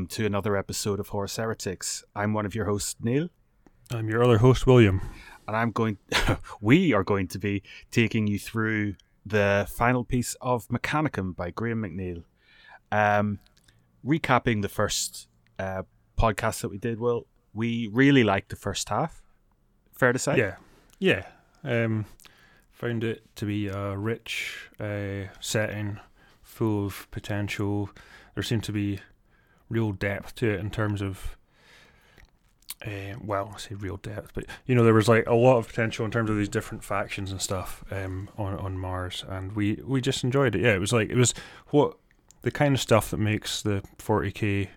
Welcome to another episode of Horus Heretics. I'm one of your hosts, Neil. I'm your other host, William. And I'm going we are going to be taking you through the final piece of Mechanicum by Graham McNeill. Um, recapping the first uh, podcast that we did, well, we really liked the first half. Fair to say? Yeah. Yeah. Um, found it to be a rich uh, setting, full of potential. There seemed to be real depth to it in terms of uh, well, I say real depth, but you know there was like a lot of potential in terms of these different factions and stuff um, on on Mars, and we we just enjoyed it. Yeah, it was like it was what the kind of stuff that makes the 40k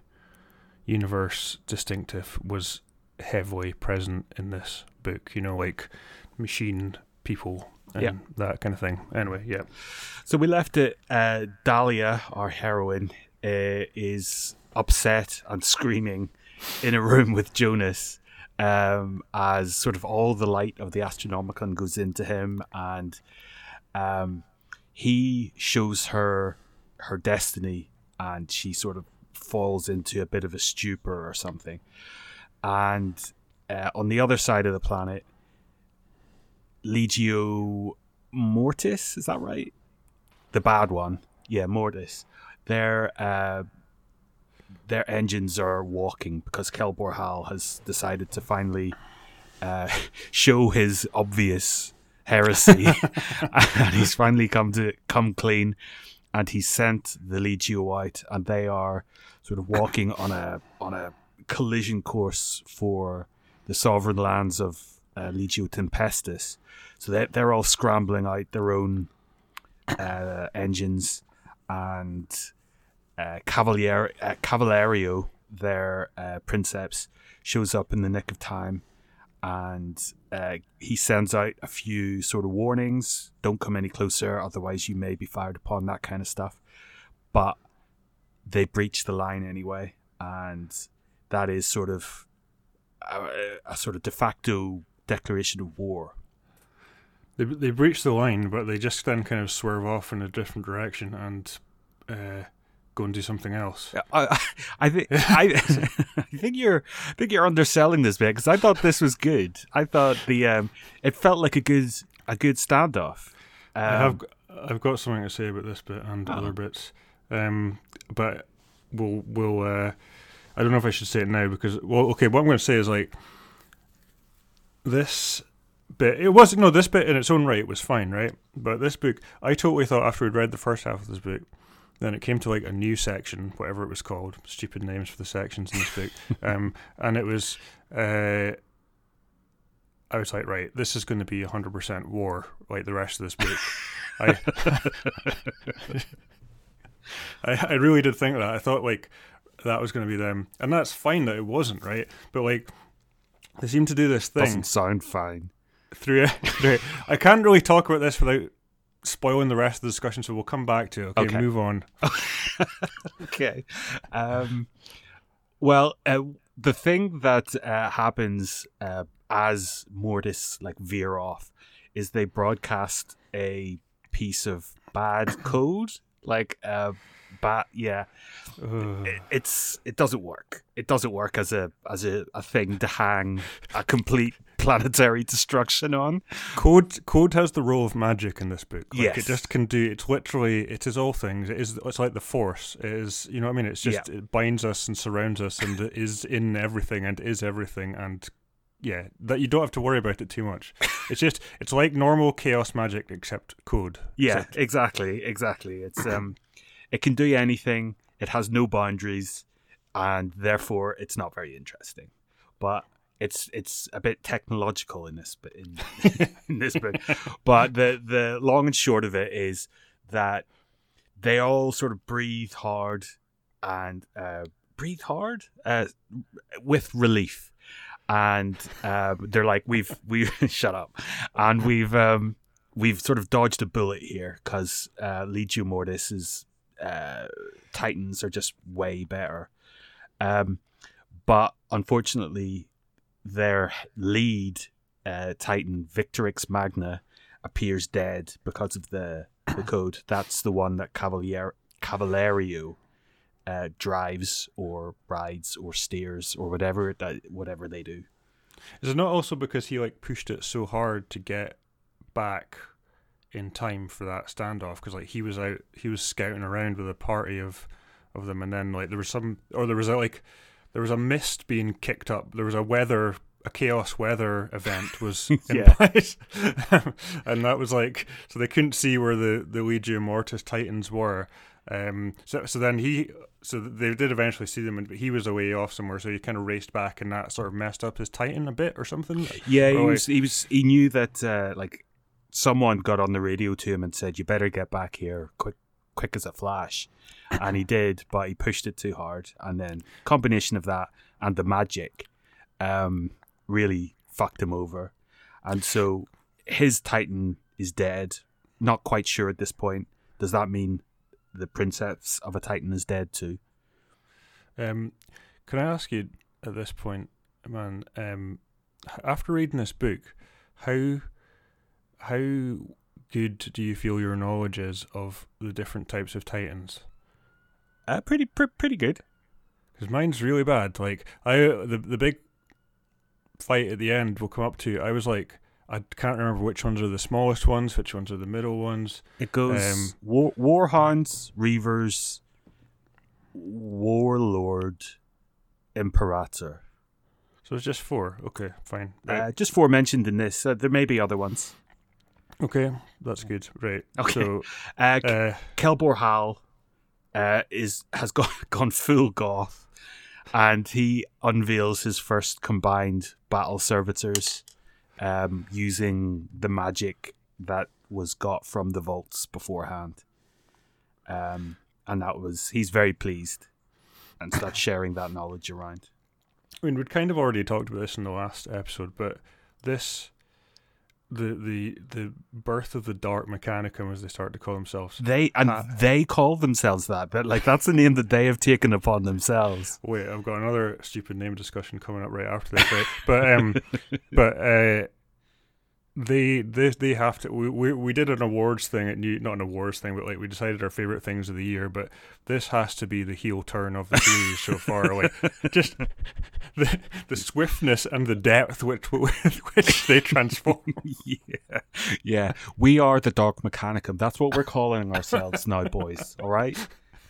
universe distinctive was heavily present in this book. You know, like machine people and Yeah. that kind of thing. Anyway, yeah, So we left it. Uh, Dalia, our heroine, uh, is upset and screaming in a room with Jonas um, as sort of all the light of the Astronomicon goes into him, and um, he shows her her destiny, and she sort of falls into a bit of a stupor or something. And uh, on the other side of the planet, Legio Mortis, is that right? the bad one, yeah, Mortis, their uh, their engines are walking because Kelbor Hal has decided to finally uh, show his obvious heresy, and he's finally come to come clean, and he's sent the Legio out, and they are sort of walking on a on a collision course for the sovereign lands of uh, Legio Tempestus. So they they're all scrambling out their own uh, engines. And uh, Cavalier uh, Cavalerio, their uh, princeps, shows up in the nick of time, and uh, he sends out a few sort of warnings: "Don't come any closer, otherwise you may be fired upon." That kind of stuff. But they breach the line anyway, and that is sort of a, a sort of de facto declaration of war. they they breach the line, but they just then kind of swerve off in a different direction and uh, go and do something else. I, I think I, I think you're I think you're underselling this bit because I thought this was good. I thought the um, it felt like a good a good standoff. Um, I have g- I've got something to say about this bit and Oh. other bits, um, but we'll we'll. Uh, I don't know if I should say it now because well, okay. What I'm going to say is like this bit. It was no this bit in its own right was fine, right? But this book, I totally thought after we'd read the first half of this book. Then it came to like a new section, whatever it was called, stupid names for the sections in this book, um, and it was uh, I was like, right, this is going to be 100% war, like the rest of this book. I, I, I really did think that. I thought like that was going to be them, and that's fine that it wasn't, right? But like they seem to do this thing doesn't sound fine. through. through I can't really talk about this without spoiling the rest of the discussion, so we'll come back to it. Okay, Okay. move on. okay. Um, well, uh, the thing that uh, happens uh, as Mortis like veer off is they broadcast a piece of bad code, like bad. Yeah, it, it's it doesn't work. It doesn't work as a as a, a thing to hang a complete planetary destruction on. Code code has the role of magic in this book. Like Yes. it just can do. It's literally it is all things. It is. It's like the force. It is. You know what I mean? It's just it binds us and surrounds us and it is in everything and is everything and yeah that you don't have to worry about it too much. It's just it's like normal chaos magic except code. Yeah, Except- exactly, exactly. It's um, it can do anything. It has no boundaries, and therefore it's not very interesting. But it's it's a bit technological in this bit in, in this book. But the the long and short of it is that they all sort of breathe hard and uh, breathe hard uh, with relief. And uh, they're like, we've we shut up, and we've um, we've sort of dodged a bullet here because uh, Legio Mortis's uh, Titans are just way better. Um, but unfortunately, their lead uh, Titan, Victorix Magna, appears dead because of the the code. That's the one that Cavalier Cavalerio uh, drives or rides or steers or whatever that whatever they do. Is it not also because he like pushed it so hard to get back in time for that standoff? Because like he was out, he was scouting around with a party of of them, and then like there was some, or there was a, like there was a mist being kicked up. There was a weather, a chaos weather event was Yeah. implied, and that was like so they couldn't see where the the Legio Mortis Titans were. Um, so so then he. So they did eventually see them, but he was away off somewhere. So he kind of raced back, and that sort of messed up his Titan a bit, or something. Yeah, he Oh, was. He was. He knew that uh, like someone got on the radio to him and said, "You better get back here quick, quick as a flash," and he did, but he pushed it too hard, and then combination of that and the magic, um, really fucked him over, and so his Titan is dead. Not quite sure at this point. Does that mean the princeps of a Titan is dead too? Um, can I ask you at this point, man? Um, after reading this book, how how good do you feel your knowledge is of the different types of titans? Uh, pretty, pr- pretty good. Because mine's really bad. Like I, the the big fight at the end we'll come up to. I was like, I can't remember which ones are the smallest ones, which ones are the middle ones. It goes Um, war, Warhounds, Reavers, Warlord, Imperator. So it's just four. Okay, fine. Right. Uh, just four mentioned in this. Uh, there may be other ones. Okay, that's good. Right. Okay. So, Uh, uh, Kelbor Hal uh, is has gone gone full goth, and he unveils his first combined battle servitors, um, using the magic that was got from the vaults beforehand. Um, and that was he's very pleased, and starts sharing that knowledge around. I mean, we'd kind of already talked about this in the last episode, but this, the the the birth of the Dark Mechanicum, as they start to call themselves. They and Uh, they call themselves that, but like that's the name that they have taken upon themselves. Wait, I've got another stupid name discussion coming up right after this, right? but um, but uh, they they they have to. We, we we did an awards thing at New, not an awards thing, but like we decided our favorite things of the year. But this has to be the heel turn of the series so far. Like just the the swiftness and the depth which with which they transform. yeah, yeah. We are the Dark Mechanicum. That's what we're calling ourselves now, boys. All right.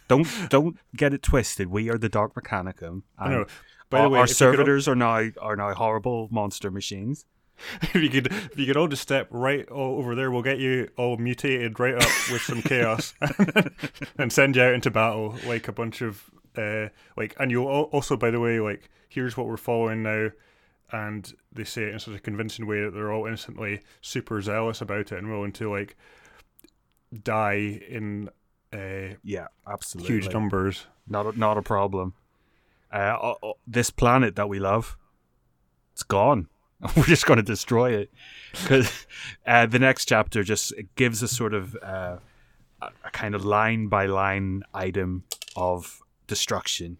Don't don't get it twisted. We are the Dark Mechanicum. I know. By the way, our you could servitors are now are now horrible monster machines. if you could if you could all just step right all over there, we'll get you all mutated right up with some chaos and send you out into battle like a bunch of uh like and you'll also by the way like here's what we're following now and they say it in such a convincing way that they're all instantly super zealous about it and willing to like die in uh, Yeah, absolutely. huge numbers. Not a, not a problem. Uh, this planet that we love, it's gone. We're just going to destroy it because uh, the next chapter just gives a sort of uh, a, kind of line by line item of destruction.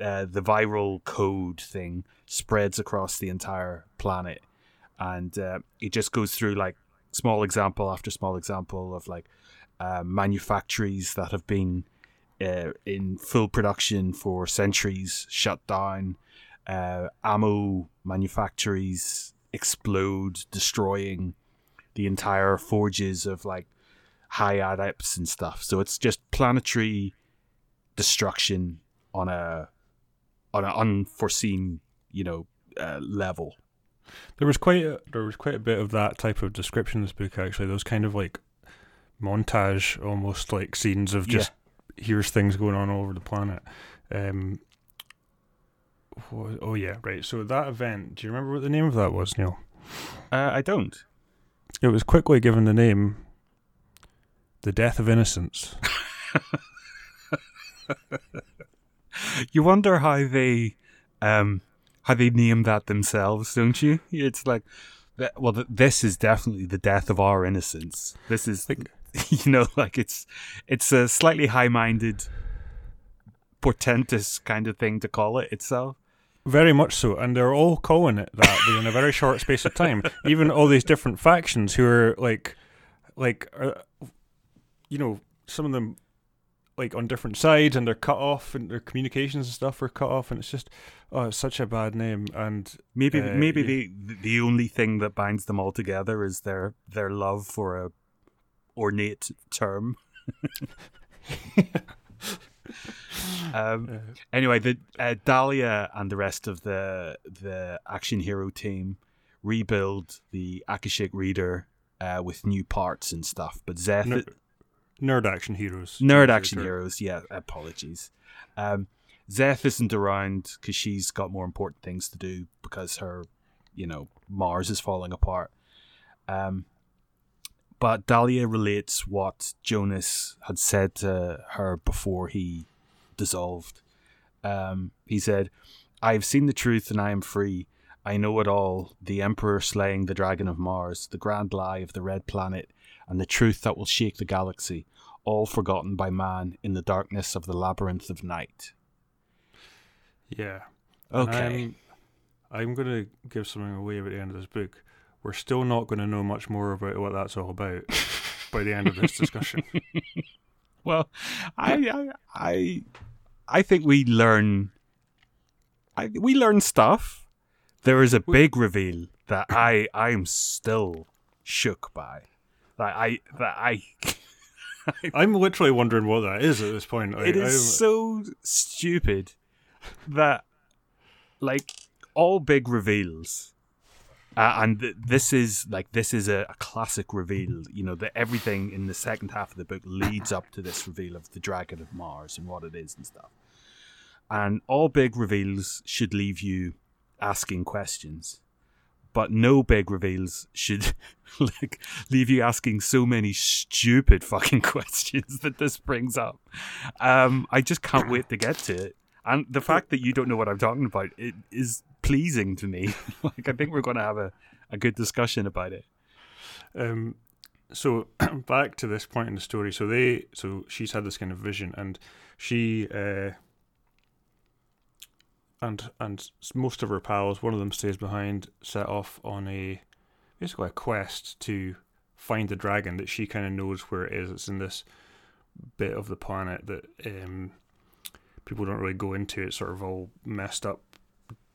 Uh, the viral code thing spreads across the entire planet, and uh, it just goes through like small example after small example of like uh, manufactories that have been uh, in full production for centuries shut down. Uh, ammo manufactories explode, destroying the entire forges of like high adepts and stuff. So it's just planetary destruction on a on an unforeseen, you know, uh, level. There was quite a, there was quite a bit of that type of description in this book actually. Those kind of like montage, almost like scenes of just here's things going on all over the planet. Um, wha- oh yeah, right. So that event, do you remember what the name of that was, Neil? Uh, I don't. It was quickly given the name "The Death of Innocence." You wonder how they, um, how they name that themselves, don't you? It's like, well, this is definitely the death of our innocence. This is, Like- you know, like it's, it's a slightly high-minded, portentous kind of thing to call it itself. Very much so, and they're all calling it that within a very short space of time. Even all these different factions who are like, like, uh, you know, some of them, like on different sides and they're cut off and their communications and stuff are cut off and it's just oh it's such a bad name and maybe uh, maybe yeah. the the only thing that binds them all together is their their love for a ornate term. um, anyway, the uh, Dalia and the rest of the the action hero team rebuild the Akashic Reader uh, with new parts and stuff. But Zeth, ner- nerd action heroes nerd action term. heroes, yeah, apologies. Um, Zeth isn't around because she's got more important things to do because her, you know, Mars is falling apart. Um, but Dalia relates what Jonas had said to her before he dissolved. Um, he said, I have seen the truth and I am free. I know it all the Emperor slaying the Dragon of Mars, the grand lie of the Red Planet, and the truth that will shake the galaxy, all forgotten by man in the darkness of the labyrinth of night. yeah Okay. I'm, I'm going to give something away at the end of this book. We're still not going to know much more about what that's all about by the end of this discussion. Well, I, I, I, I think we learn. I we learn stuff. There is a big reveal that I I am still shook by. That I that I. I'm literally wondering what that is at this point. Like, it is I'm- so stupid that like all big reveals uh, and th- this is like this is a, a classic reveal you know that everything in the second half of the book leads up to this reveal of the dragon of mars and what it is and stuff and all big reveals should leave you asking questions but no big reveals should like leave you asking so many stupid fucking questions that this brings up. Um, I just can't wait to get to it. And the fact that you don't know what I'm talking about it is pleasing to me. like I think we're going to have a, a good discussion about it. Um, so back to this point in the story. So they, so she's had this kind of vision, and she, uh, and and most of her pals, one of them stays behind, set off on a basically a quest to find the dragon that she kind of knows where it is. It's in this bit of the planet that um, people don't really go into. It's sort of all messed up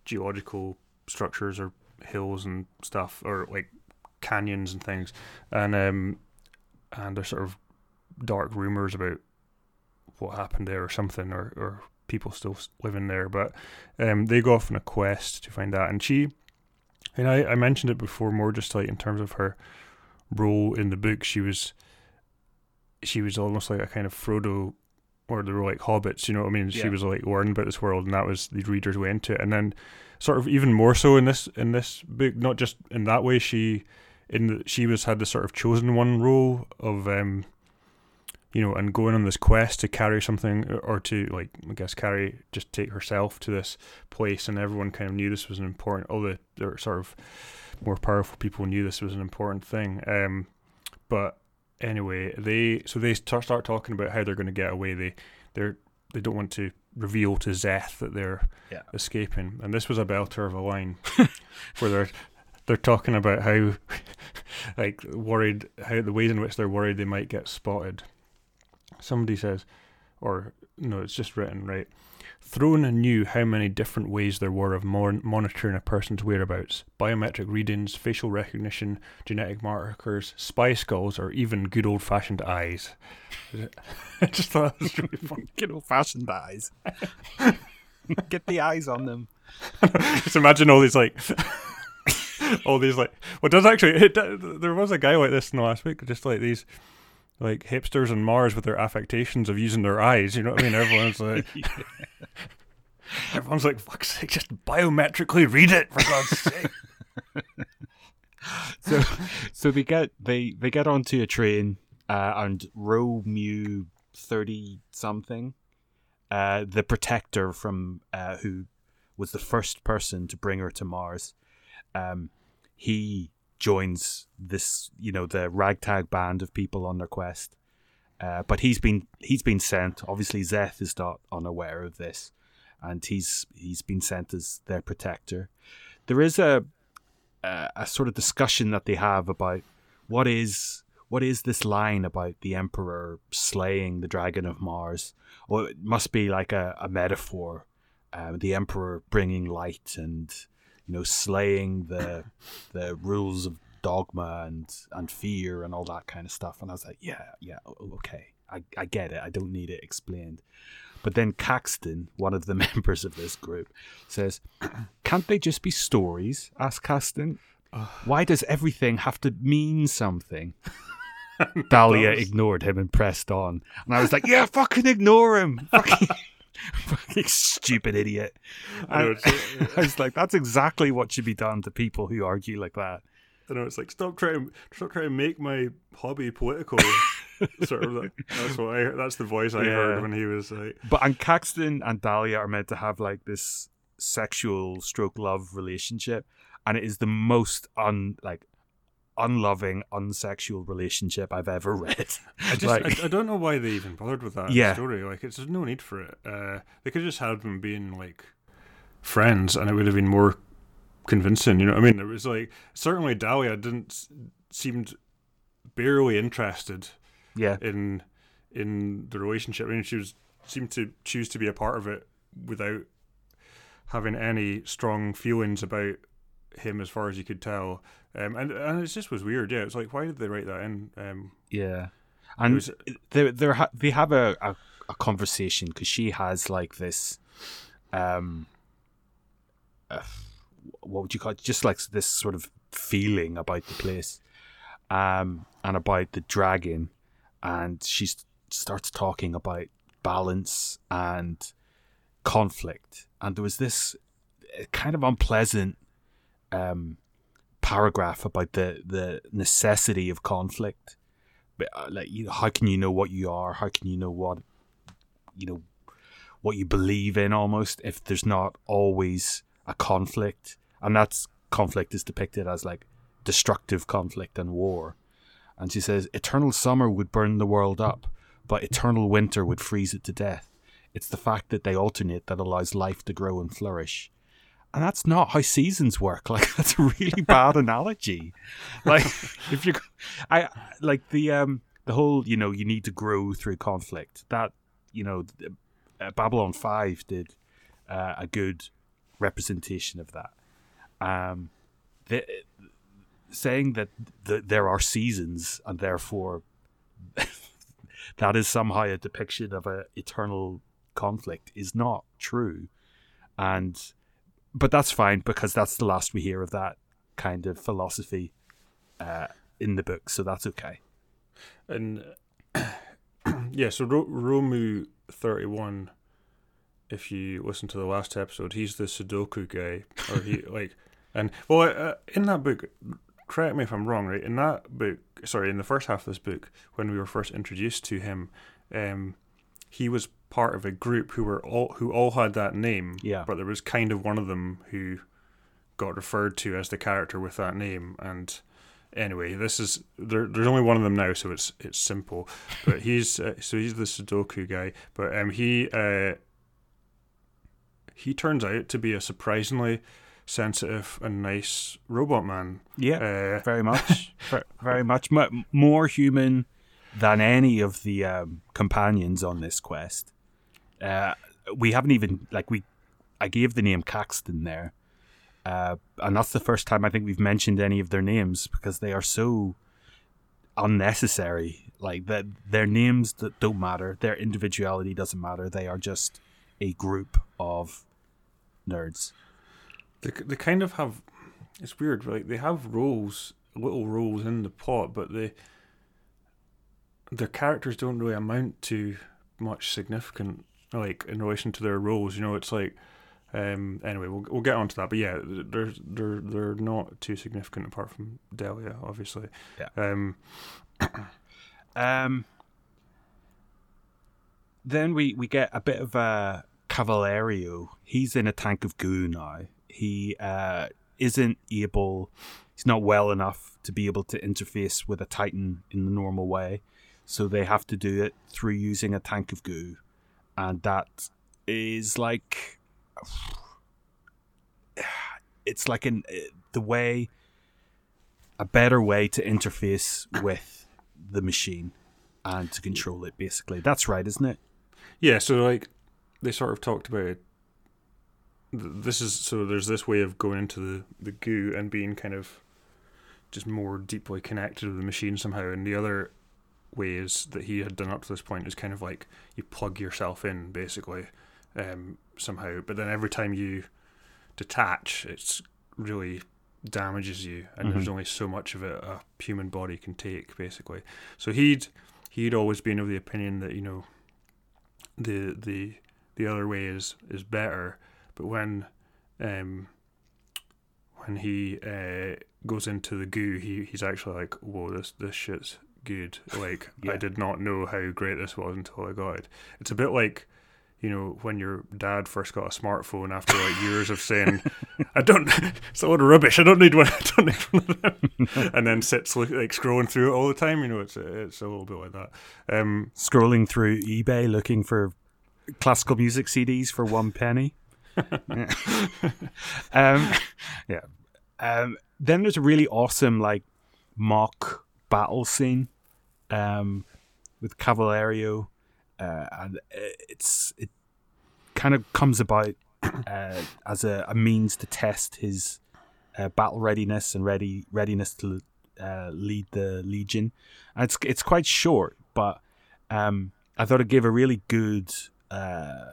geological structures or hills and stuff, or like canyons and things, and um, and there's sort of dark rumors about what happened there or something, or or people still living there. But um, they go off on a quest to find that, and she, and I, I mentioned it before, more just like in terms of her role in the book, she was, she was almost like a kind of Frodo. Or they were like hobbits, you know what I mean? She Yeah. was like learning about this world, and that was the reader's way into it. And then, sort of even more so in this in this book, not just in that way, she in the, she was had the sort of chosen one role of um you know and going on this quest to carry something or- or to like I guess carry just take herself to this place and everyone kind of knew this was an important all the, the sort of more powerful people knew this was an important thing um but anyway they so they start start talking about how they're going to get away they they're they don't want to reveal to Zeth that they're Yeah. escaping and this was a belter of a line where they're they're talking about how like worried how the ways in which they're worried they might get spotted. Somebody says, or no, it's just written right. Throne knew how many different ways there were of mon- monitoring a person's whereabouts: biometric readings, facial recognition, genetic markers, spy skulls, or even good old-fashioned eyes. I just thought that was really funny. Get old fashioned eyes. Get the eyes on them. Just imagine all these like. all these like well does actually it, there was a guy like this in the last week just like these like hipsters on Mars with their affectations of using their eyes you know what I mean? Everyone's like everyone's like fuck's sake just biometrically read it for God's sake. So so they get they they get onto a train uh, and Rho-Mu thirty something, uh, the protector from uh, who was the first person to bring her to Mars, um, he joins this you know the ragtag band of people on their quest. Uh, but he's been he's been sent. Obviously, Zeth is not unaware of this, and he's he's been sent as their protector. There is a a, sort of discussion that they have about what is what is this line about the emperor slaying the dragon of Mars? Well, it must be like a, a metaphor. Um, the emperor bringing light and you know slaying the the rules of dogma and and fear and all that kind of stuff. And I was like, yeah, yeah, okay, I, I get it. I don't need it explained. But then Caxton, one of the members of this group, says, "Can't they just be stories?" Asked Caxton. Why does everything have to mean something? Dalia ignored him and pressed on. And I was like, yeah, fucking ignore him. Fucking, fucking stupid idiot. I know, I was like, that's exactly what should be done to people who argue like that. I know it's like stop trying, stop trying to make my hobby political. sort of. Like, that's what I. That's the voice I Yeah. heard when he was like, But and Caxton and Dalia are meant to have like this sexual stroke love relationship, and it is the most un like unloving, unsexual relationship I've ever read. I just, Like- I, I don't know why they even bothered with that Yeah. story. Like, it's there's no need for it. Uh, they could just have them being like friends, and it would have been more convincing. You know what I mean? It was like certainly Dalia didn't seemed barely interested yeah, in in the relationship. I mean, she was seemed to choose to be a part of it without having any strong feelings about him, as far as you could tell. Um, and and it just was weird. Yeah, it's like why did they write that in? Um, yeah, and was, they they ha- they have a, a, a conversation because she has like this um uh, what would you call it just like this sort of feeling about the place um and about the dragon and she starts talking about balance and conflict and there was this uh, kind of unpleasant um paragraph about the the necessity of conflict. But uh, like you how can you know what you are? How can you know what you know what you believe in almost if there's not always a conflict? And that's conflict is depicted as like destructive conflict and war. And she says eternal summer would burn the world up but eternal winter would freeze it to death. It's the fact that they alternate that allows life to grow and flourish and that's not how seasons work. Like that's a really bad analogy. Like if you i like the um the whole you know you need to grow through conflict. That you know uh, babylon 5 did uh, a good representation of that. Um the, saying that th- there are seasons and therefore that is somehow a depiction of a eternal conflict is not true. And but that's fine because that's the last we hear of that kind of philosophy uh, in the book, so that's okay. And yeah, so Ro- Rho-Mu thirty one. If you listen to the last episode, he's the Sudoku guy, or he like, and well, uh, in that book, correct me if I'm wrong, right? In that book, sorry, in the first half of this book, when we were first introduced to him, um, he was part of a group who were all who all had that name, Yeah. but there was kind of one of them who got referred to as the character with that name, and anyway, this is there. There's only one of them now, so it's it's simple. But he's uh, so he's the Sudoku guy, but um he uh he turns out to be a surprisingly sensitive and nice robot man. Yeah, Uh, very much, very much more human than any of the um, companions on this quest. Uh, we haven't even like we. I gave the name Caxton there, uh, and that's the first time I think we've mentioned any of their names because they are so unnecessary. Like that, their names that don't matter, their individuality doesn't matter. They are just a group of nerds. They they kind of have it's weird, like they have roles, little roles in the plot, but they their characters don't really amount to much significant, like in relation to their roles. You know, it's like. Um, anyway, we'll we'll get onto that, but yeah, they're they're they're not too significant apart from Delia, obviously. Yeah. Um, Um, then we, we get a bit of a Cavalerio. He's in a tank of goo now. He uh, isn't able, he's not well enough to be able to interface with a Titan in the normal way. So they have to do it through using a tank of goo. And that is like. It's like an, eh, the way. A better way to interface with the machine and to control it. Basically, that's right, isn't it? Yeah. So like they sort of talked about. This is so there's this way of going into the the goo and being kind of just more deeply connected with the machine somehow, and the other ways that he had done up to this point is kind of like you plug yourself in basically um, somehow, but then every time you detach, it's really damages you, and mm-hmm. there's only so much of it a human body can take, basically. So he'd he'd always been of the opinion that you know the the the other way is is better, but when um when he uh, goes into the goo, he he's actually like, whoa, this this shit's good. Like yeah. I did not know how great this was until I got it. It's a bit like you know, when your dad first got a smartphone after like years of saying, "I don't, it's a of rubbish. I don't need one. I don't need one of them," and then sits like scrolling through it all the time. You know, it's it's a little bit like that. Um, scrolling through eBay looking for classical music CDs for one penny. um, yeah. Um, then there's a really awesome like mock battle scene um, with Cavalerio uh, and it's it kind of comes about uh, as a, a, means to test his uh, battle readiness and ready readiness to uh, lead the legion. And it's it's quite short, but um, I thought it gave a really good uh,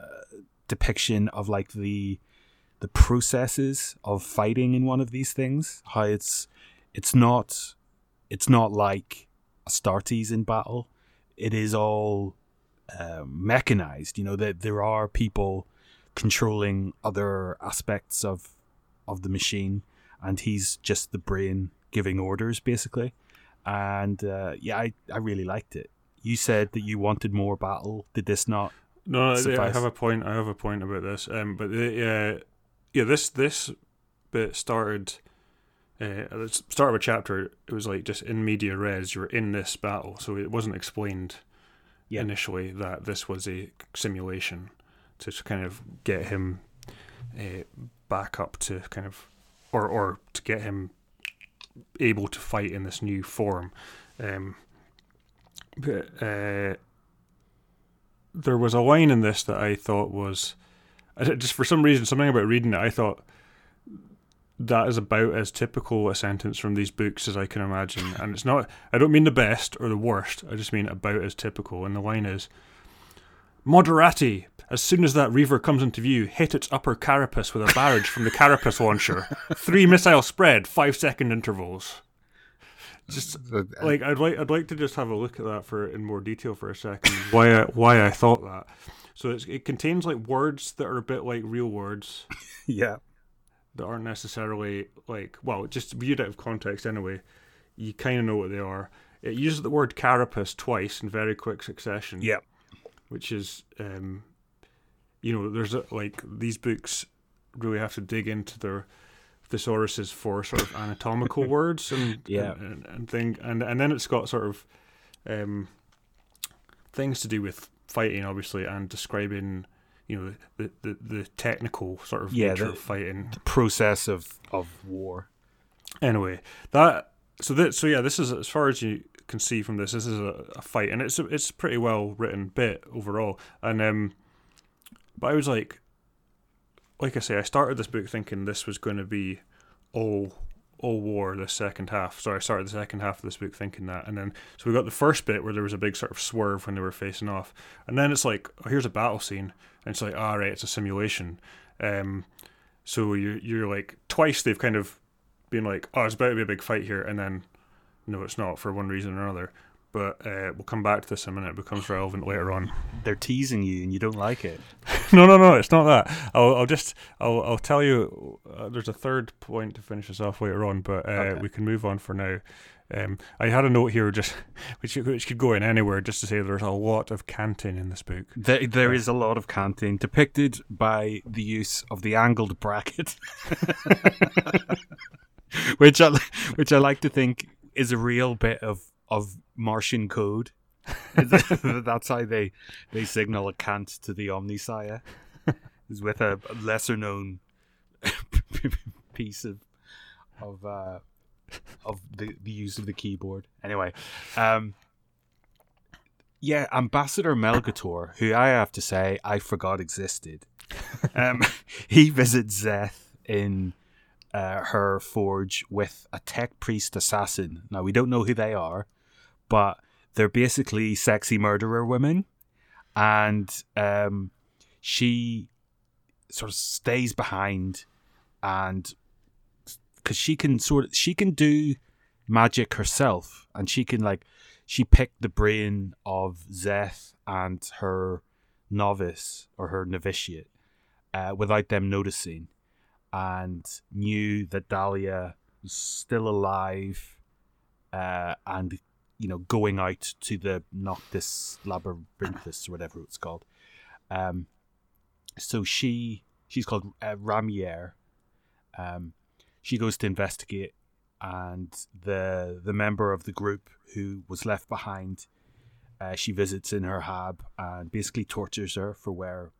depiction of like the the processes of fighting in one of these things. How it's it's not it's not like Astartes in battle. It is all um, mechanized. You know that there are people controlling other aspects of of the machine, and he's just the brain giving orders, basically. And uh, yeah, I, I really liked it. You said that you wanted more battle. Did this not? No, suffice? I have a point. I have a point about this. Um, but the, uh, yeah, this this bit started. Uh, at the start of a chapter, it was like just in media res. You're in this battle, so it wasn't explained yeah. initially that this was a simulation to kind of get him uh, back up to kind of, or or to get him able to fight in this new form. Um, but uh, there was a line in this that I thought was just for some reason something about reading it. I thought that is about as typical a sentence from these books as I can imagine. And it's not, I don't mean the best or the worst, I just mean about as typical. And the line is Moderati, as soon as that reaver comes into view, hit its upper carapace with a barrage from the carapace launcher. Three missile spread, five second intervals. Just uh, like I'd like I'd like to just have a look at that for in more detail for a second. Why I, why I thought that. So it contains like words that are a bit like real words. yeah that aren't necessarily like well, just viewed out of context anyway. You kind of know what they are. It uses the word carapace twice in very quick succession. Yeah, which is um, you know, there's a, like these books really have to dig into their thesauruses for sort of anatomical words and yeah and, and, and thing and and then it's got sort of um, things to do with fighting obviously and describing you know the, the, the technical sort of yeah, nature the, of fighting, the process of of war. Anyway, that so that so yeah, this is as far as you can see from this, this is a, a fight, and it's a, it's a pretty well written bit overall. And um, but I was like, like I say, I started this book thinking this was going to be all all war the second half. Sorry, I started the second half of this book thinking that, and then so we got the first bit where there was a big sort of swerve when they were facing off, and then it's like, oh, here's a battle scene, and it's like, all ah, right, it's a simulation. Um, so you're you're like twice they've kind of been like, oh, it's about to be a big fight here, and then no, it's not for one reason or another. But uh, we'll come back to this in a minute. It becomes relevant later on. They're teasing you, and you don't like it. no, no, no. It's not that. I'll, I'll just, I'll, I'll tell you. Uh, there's a third point to finish us off later on, but uh, okay. we can move on for now. Um, I had a note here, just which which could go in anywhere, just to say there's a lot of canting in this book. There, there uh, is a lot of canting depicted by the use of the angled bracket, which I which I like to think is a real bit of of Martian code. That's how they they signal a cant to the Omnissiah. Is with a lesser known piece of of uh, of the, the use of the keyboard. Anyway, um, Yeah, Ambassador Melgator, who I have to say I forgot existed. um, he visits Zeth in uh, her forge with a tech priest assassin. Now we don't know who they are, but they're basically sexy murderer women, and um, she sort of stays behind, and because she can sort of she can do magic herself, and she can like she picked the brain of Zeth and her novice or her novitiate uh, without them noticing, and knew that Dalia was still alive, uh, and you know going out to the Noctis Labyrinthus or whatever it's called. Um, so she she's called uh, Ramier. Um, she goes to investigate, and the the member of the group who was left behind, uh, she visits in her hab and basically tortures her for where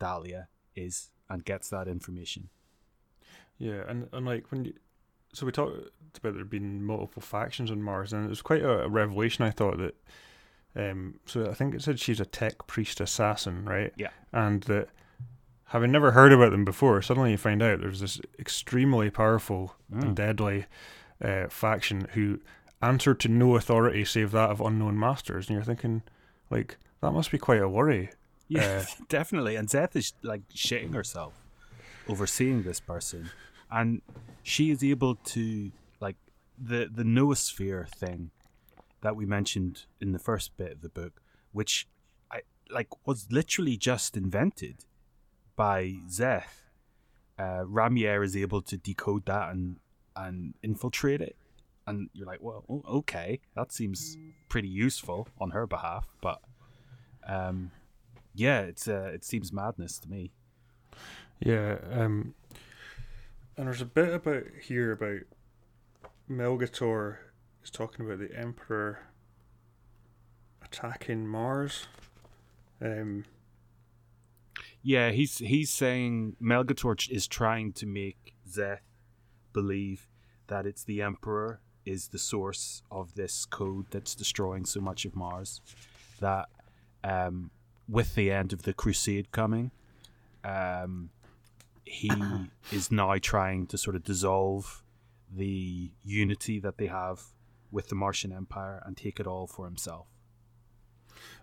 Dalia is and gets that information. Yeah, and, and like when you, so we talked about there being multiple factions on Mars, and it was quite a, a revelation. I thought that, um, so I think it said she's a tech priest assassin, right? Yeah, and that having never heard about them before, suddenly you find out there's this extremely powerful Mm. and deadly uh, faction who answer to no authority save that of unknown masters, and you're thinking, like, that must be quite a worry. Yeah, definitely. And Zeth is like shitting herself overseeing this person, and she is able to like the the noosphere thing that we mentioned in the first bit of the book, which I like was literally just invented by Zeth. Uh, Ramier is able to decode that and and infiltrate it, and you're like, well, okay, that seems pretty useful on her behalf, but um, yeah, it's uh, it seems madness to me. Yeah, um, and there's a bit about here about Melgator is talking about the Emperor attacking Mars. Um, Yeah, he's he's saying Melgatorch is trying to make Zeth believe that it's the Emperor is the source of this code that's destroying so much of Mars. That um, with the end of the Crusade coming, um, he is now trying to sort of dissolve the unity that they have with the Martian Empire and take it all for himself.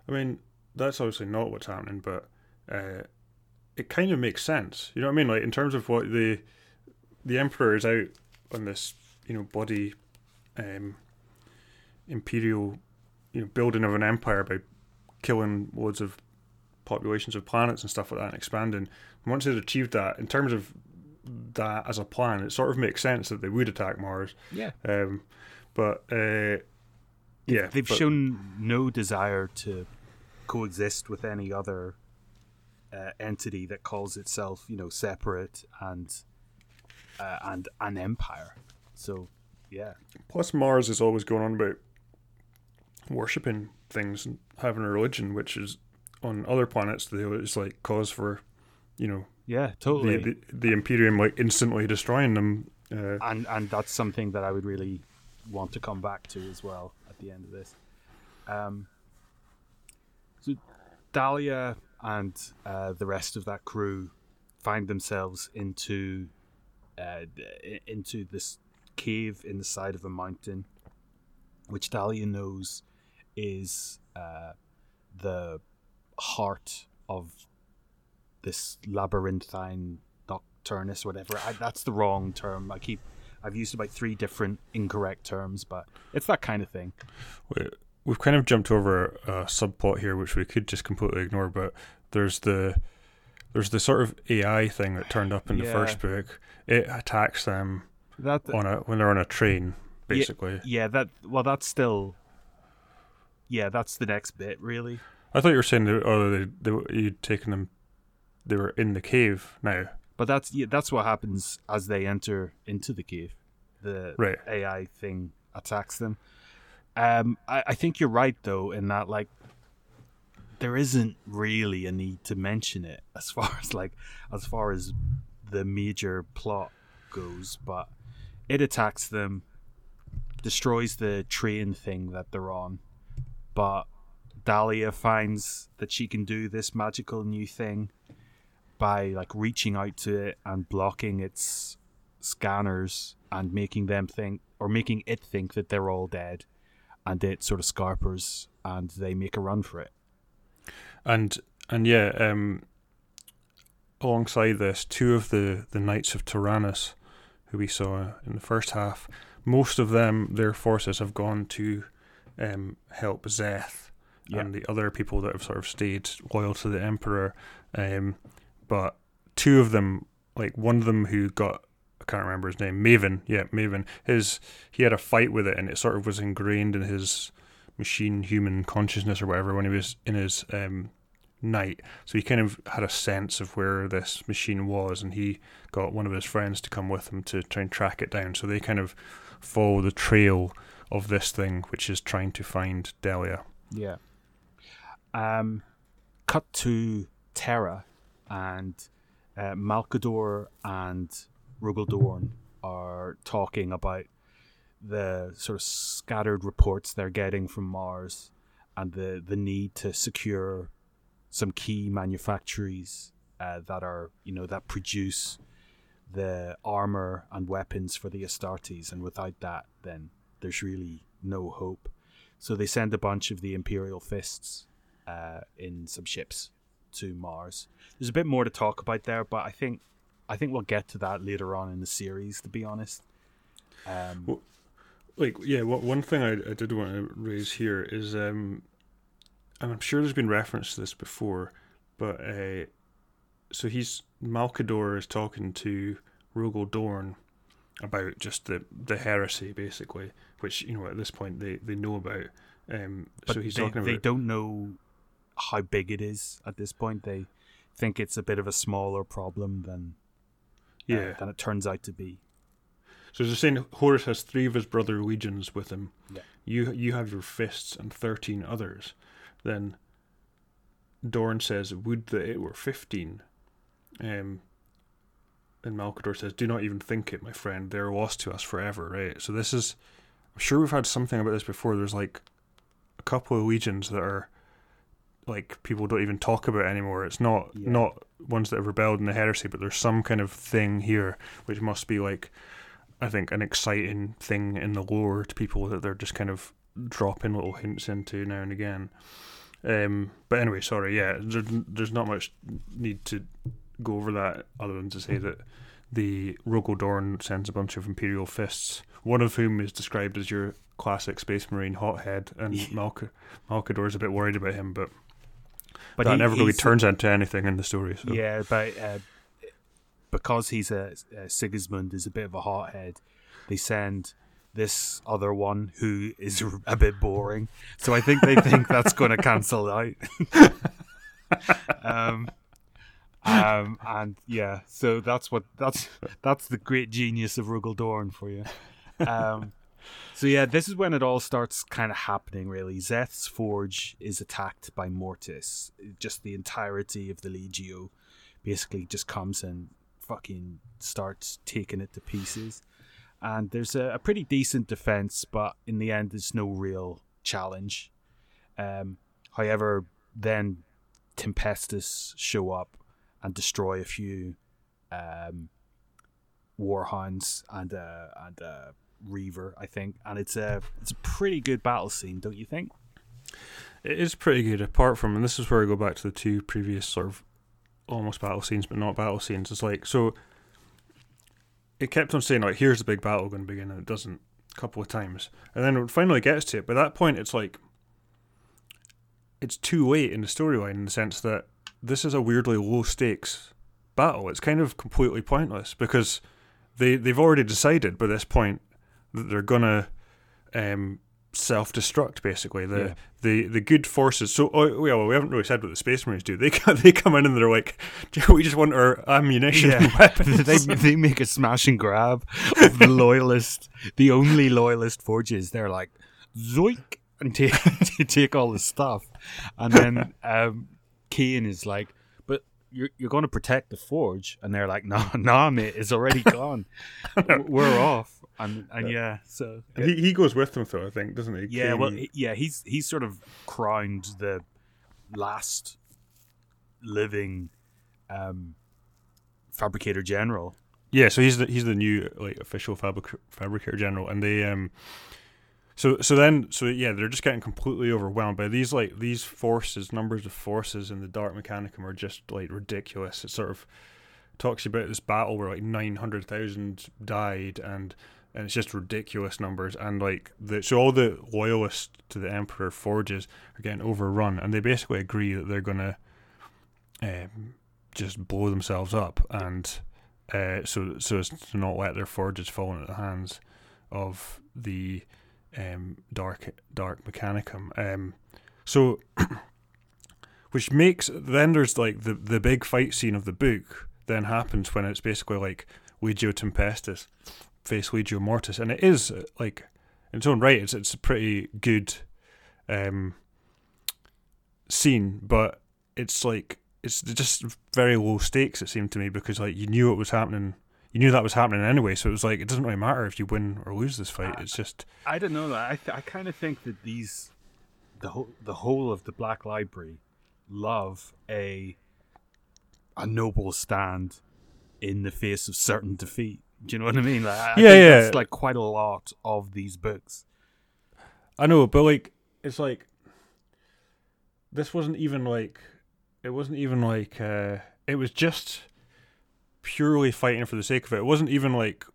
I mean, that's obviously not what's happening, but uh, it kind of makes sense. You know what I mean? Like in terms of what the the Emperor is out on this, you know, body um, imperial, you know, building of an empire by killing loads of populations of planets and stuff like that and expanding. And once they've achieved that, in terms of that as a plan, it sort of makes sense that they would attack Mars. Yeah. Um, but uh, yeah, they've but- shown no desire to coexist with any other uh, entity that calls itself, you know, separate and uh, and an empire. So, yeah, Plus, Mars is always going on about worshipping things and having a religion, which is on other planets. Is like cause for, you know, yeah, totally. the, the the Imperium like instantly destroying them. Uh, and and that's something that I would really want to come back to as well at the end of this. Um, so Dalia and uh, the rest of that crew find themselves into uh, into this cave in the side of a mountain, which Dalia knows is uh, the heart of this labyrinthine nocturnus, whatever. I, that's the wrong term. I keep. I've used about three different incorrect terms, but it's that kind of thing. we- we've kind of jumped over a subplot here, which we could just completely ignore. But there's the there's the sort of AI thing that turned up in the first book. It attacks them That on a when they're on a train, basically. yeah, that well, that's still. Yeah, that's the next bit, really. I thought you were saying that oh, they, they you'd taken them. They were in the cave now. But that's yeah, that's what happens as they enter into the cave. The Right. AI thing attacks them. Um, I, I think you're right though in that like there isn't really a need to mention it as far as like as far as the major plot goes, but it attacks them, destroys the train thing that they're on, but Dalia finds that she can do this magical new thing by like reaching out to it and blocking its scanners and making them think or making it think that they're all dead and it sort of scarpers and they make a run for it. And and yeah, um, alongside this, two of the the Knights of Taranis, who we saw in the first half, most of them their forces have gone to um, help Zeth Yeah. and the other people that have sort of stayed loyal to the Emperor. Um, but two of them, like one of them who got I can't remember his name, Maven. Yeah, Maven. His he had a fight with it, and it sort of was ingrained in his machine human consciousness or whatever when he was in his um, knight. So he kind of had a sense of where this machine was, and he got one of his friends to come with him to try and track it down. So they kind of follow the trail of this thing, which is trying to find Dalia. Yeah. Um, cut to Terra, and uh, Malcador and Rogal Dorn are talking about the sort of scattered reports they're getting from Mars and the, the need to secure some key manufactories uh, that are, you know, that produce the armor and weapons for the Astartes. And without that, then there's really no hope. So they send a bunch of the Imperial Fists uh, in some ships to Mars. There's a bit more to talk about there, but I think I think we'll get to that later on in the series. To be honest, um, Well, like yeah what one thing I, I did want to raise here is um and i'm sure there's been reference to this before but uh so he's malcador is talking to rogal dorn about just the the heresy basically which you know at this point they they know about um but so he's they, talking they don't know how big it is at this point. They think it's a bit of a smaller problem than uh, yeah than it turns out to be. So they're saying Horus has three of his brother legions with him. Yeah. You you have your fists and thirteen others. Then Dorn says, "Would that it were 15. Um, and Malcador says, "Do not even think it, my friend. They're lost to us forever." Right. So this is. I'm sure we've had something about this before. There's like a couple of legions that are like people don't even talk about anymore. It's not Yeah. not ones that have rebelled in the heresy, but there's some kind of thing here which must be like I think an exciting thing in the lore to people that they're just kind of dropping little hints into now and again. Um, but anyway, sorry, yeah, there, there's not much need to go over that other than to say that the Rogal Dorn sends a bunch of Imperial fists, one of whom is described as your classic Space Marine hothead, and Yeah. Malka, Malcador's a bit worried about him, but, But that he- never really turns into anything in the story. So. Yeah, but uh, because he's a, a Sigismund is a bit of a hothead, they send this other one who is a bit boring. So I think they think that's going to cancel out. um, um, and yeah, so that's what that's that's the great genius of Rogal Dorn for you. Um, so yeah, this is when it all starts kind of happening. Really, Zeth's forge is attacked by Mortis. Just the entirety of the Legio basically just comes and fucking starts taking it to pieces. And there's a, a pretty decent defense, but in the end, there's no real challenge. Um, however, then Tempestus show up and destroy a few um, warhounds and and Reaver, I think, and it's a it's a pretty good battle scene, don't you think? It is pretty good, apart from, and this is where I go back to the two previous sort of almost battle scenes, but not battle scenes. It's like, so it kept on saying, like, here's the big battle going to begin, and it doesn't a couple of times. And then it finally gets to it. By that point, it's like, it's too late in the storyline in the sense that this is a weirdly low stakes battle. It's kind of completely pointless because they, they've already decided by this point that they're to. Um, self-destruct basically the Yeah. the the good forces so oh, well we haven't really said what the space marines do they come, they come in and they're like we just want our ammunition and weapons they they make a smash and grab of the loyalist, the only loyalist forges. They're like zoink and take take all the stuff, and then um, Kane is like, "But you're you're going to protect the forge, and they're like, no, nah, mate, it's already gone. We're off, and and yeah, so And he, he goes with them though, I think, doesn't he? yeah, well, yeah, he's he's sort of crowned the last living um, fabricator general. Yeah, so he's the he's the new like official fabric, fabricator general, and they um, so so then so yeah, they're just getting completely overwhelmed by these like these forces, numbers of forces in the Dark Mechanicum are just like ridiculous. It sort of talks about this battle where like nine hundred thousand died, and and it's just ridiculous numbers, and like the so all the loyalists to the Emperor forges are getting overrun, and they basically agree that they're gonna um, just blow themselves up and uh, so so as to not let their forges fall into the hands of the um, dark dark mechanicum. Um, so, which makes then there's like the the big fight scene of the book then happens when it's basically like Legio Tempestus face Legio Mortis, and it is uh, like in its own right, it's it's a pretty good um, scene, but it's like it's just very low stakes it seemed to me because like you knew it was happening you knew that was happening anyway so it was like it doesn't really matter if you win or lose this fight it's just I don't know. I th- I kind of think that these the whole the whole of the Black Library love a a noble stand in the face of certain defeat. Do you know what I mean? Like, I Yeah, think yeah. That's like quite a lot of these books. i know but like it's like this wasn't even like it wasn't even like uh it was just purely fighting for the sake of it. It wasn't even like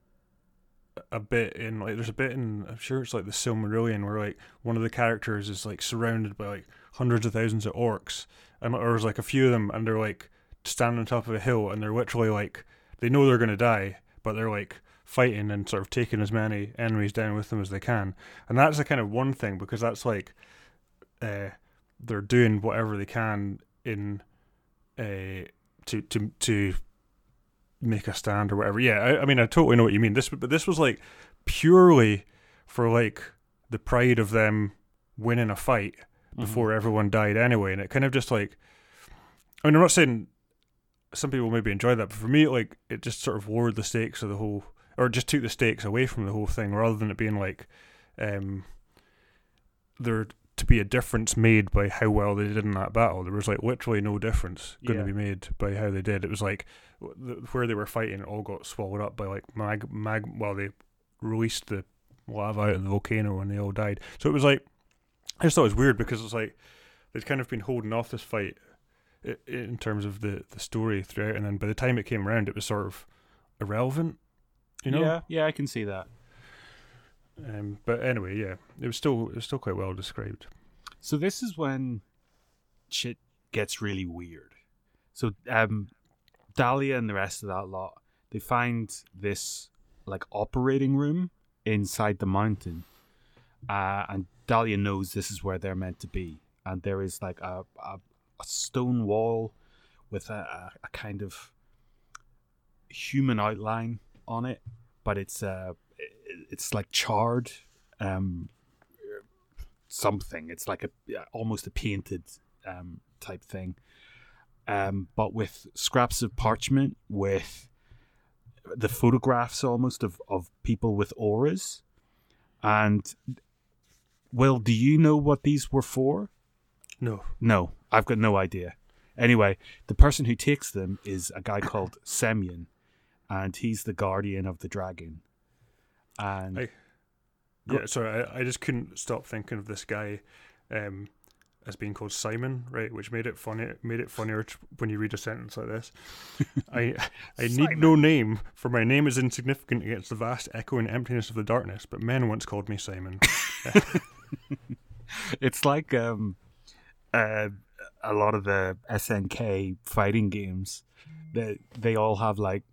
a bit in like there's a bit in I'm sure it's like the Silmarillion where like one of the characters is like surrounded by like hundreds of thousands of orcs and there's like a few of them and they're like standing on top of a hill and they're literally like they know they're gonna die but they're like fighting and sort of taking as many enemies down with them as they can. And that's the kind of one thing because that's like uh they're doing whatever they can in uh to to to make a stand or whatever. Yeah, I, I mean, I totally know what you mean. This, but this was like purely for like the pride of them winning a fight before everyone died anyway, and it kind of just like, I mean, I'm not saying some people maybe enjoy that, but for me, like, it just sort of lowered the stakes of the whole, or just took the stakes away from the whole thing, rather than it being like, um, there to be a difference made by how well they did in that battle. There was like literally no difference going Yeah. to be made by how they did. It was like the, where they were fighting, it all got swallowed up by like mag mag. Well, they released the lava out of the volcano and they all died. So it was like I just thought it was weird because it's like they'd kind of been holding off this fight in terms of the the story throughout, and then by the time it came around, it was sort of irrelevant. You know. Yeah, yeah, I can see that. Um, but anyway, yeah, it was still it was still quite well described. So this is when shit gets really weird. So um Dalia and the rest of that lot, they find this like operating room inside the mountain. Uh, and Dalia knows this is where they're meant to be. And there is like a a, a stone wall with a, a, a kind of human outline on it, but it's uh it- it's like charred um something. It's like a almost a painted um, type thing, um, but with scraps of parchment with the photographs almost of, of people with auras. And Will, do you know what these were for? No, No, I've got no idea. Anyway, the person who takes them is a guy called Semyon, and he's the guardian of the dragon. And I- yeah. Sorry, I, I just couldn't stop thinking of this guy um, as being called Simon, right? Which made it funny. Made it funnier t- when you read a sentence like this. I I need no name, for my name is insignificant against the vast echoing emptiness of the darkness. But men once called me Simon. it's like um, uh, a lot of the SNK fighting games. That they all have like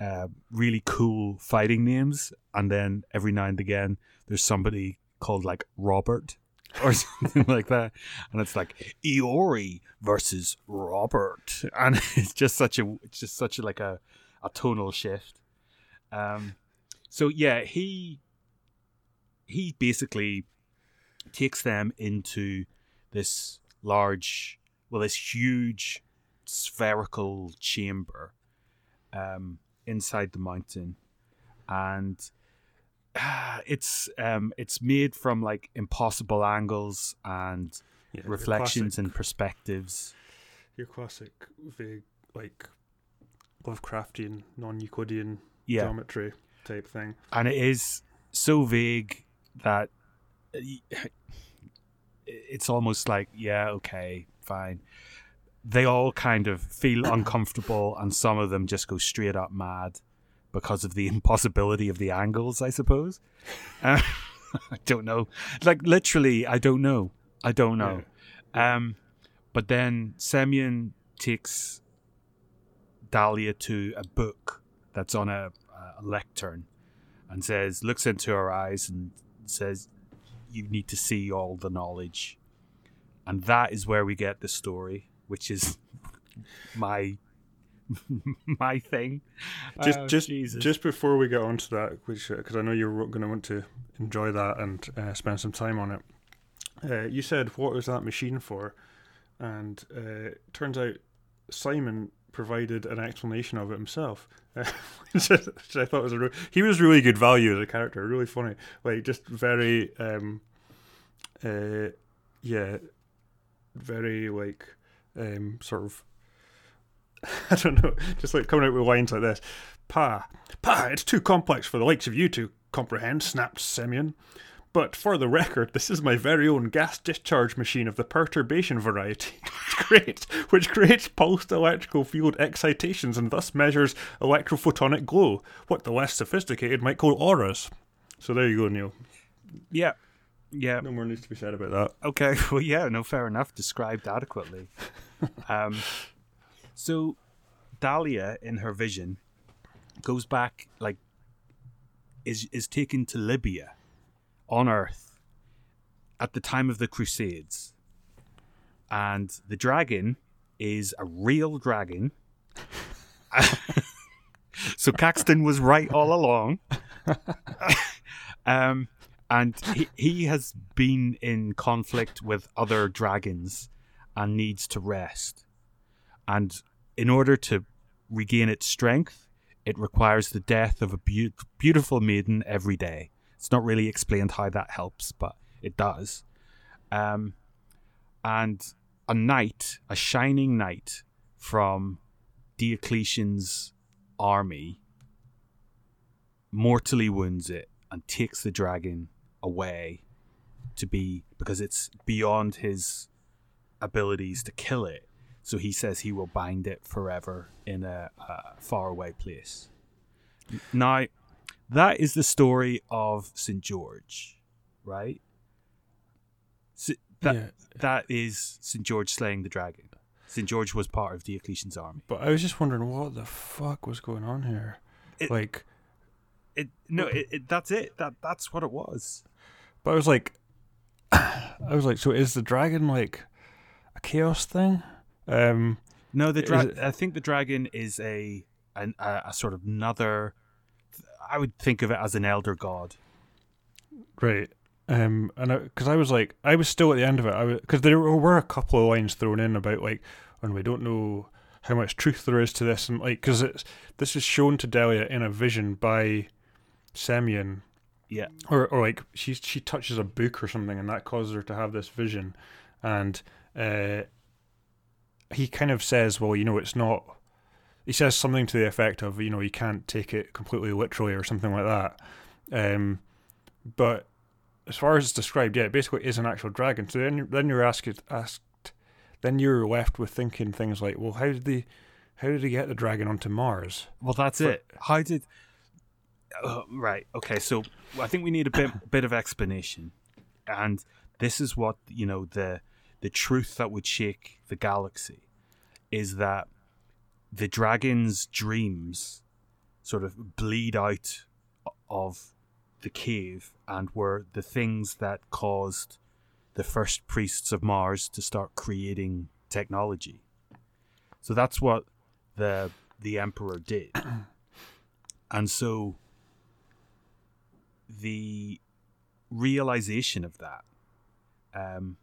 uh, really cool fighting names, and then every now and again there's somebody called like Robert or something like that, and it's like Iori versus Robert, and it's just such a it's just such a like a a tonal shift. Um, so yeah, he he basically takes them into this large, well, this huge spherical chamber. Um, inside the mountain, and uh, it's um, it's made from like impossible angles and Yeah, reflections and perspectives. your classic vague like Lovecraftian, non-Euclidean Yeah, geometry type thing. and it is so vague that it's almost like yeah okay fine they all kind of feel uncomfortable and some of them just go straight up mad because of the impossibility of the angles i suppose. Uh, i don't know. Like literally i don't know. I don't know. Um but then semyon takes dalia to a book that's on a, a lectern and says, looks into her eyes and says, "You need to see all the knowledge," and that is where we get the story, which is my my thing. Just, Oh, just, Jesus. just before we get on to that, which because I know you're going to want to enjoy that and uh, spend some time on it. Uh, you said, "What was that machine for?" And uh, turns out Simon provided an explanation of it himself, uh, which, I, which I thought was a re- he was really good value as a character, really funny, like just very, um, uh, yeah, very like um, sort of. I don't know, just like coming out with lines like this. Pa, pa, it's too complex for the likes of you to comprehend, snapped Semyon. But for the record, this is my very own gas discharge machine of the perturbation variety, which creates, which creates pulsed electrical field excitations and thus measures electrophotonic glow, what the less sophisticated might call auras. So there you go, Neil. yeah, yeah. No more needs to be said about that. Okay, well, yeah, no, fair enough. Described adequately. Um, so, Dalia, in her vision, goes back, like, is is taken to Libya, on Earth, at the time of the Crusades, and the dragon is a real dragon. so Caxton was right all along. um, and he, he has been in conflict with other dragons and needs to rest. And in order to regain its strength, it requires the death of a beau- beautiful maiden every day. It's not really explained how that helps, but it does. Um, and a knight, a shining knight from Diocletian's army, mortally wounds it and takes the dragon away to be because it's beyond his abilities to kill it. So he says he will bind it forever in a, a faraway place. Now, that is the story of St. George, right? S- that, yeah. that is St. George slaying the dragon. St. George was part of Diocletian's army. But I was just wondering what the fuck was going on here. It- like, It no, it, it, that's it. That that's what it was. but I was like, I was like, so is the dragon like chaos thing? Um, No, the Is dra- it- I think the dragon is a an, a, a sort of another. I would think of it as an elder god. right. Um, and because I, was like, I was still at the end of it. I because there were a couple of lines thrown in about like, and we don't know how much truth there is to this, and like, because it's this is shown to Dalia in a vision by Semyon, Yeah, or or like she she touches a book or something, and that causes her to have this vision, and uh, he kind of says, well, you know, it's not. He says something to the effect of, you know, you can't take it completely literally or something like that. Um, but as far as it's described, yeah, it basically is an actual dragon. So then, then you're asked, asked, then you're left with thinking things like, well, how did they, how did he get the dragon onto Mars? well, that's For- it. How did? Uh, right. Okay. So I think we need a bit bit of explanation, and this is what you know the the truth that would shake the galaxy is that the dragon's dreams sort of bleed out of the cave and were the things that caused the first priests of Mars to start creating technology. So that's what the the emperor did. And so the realization of that um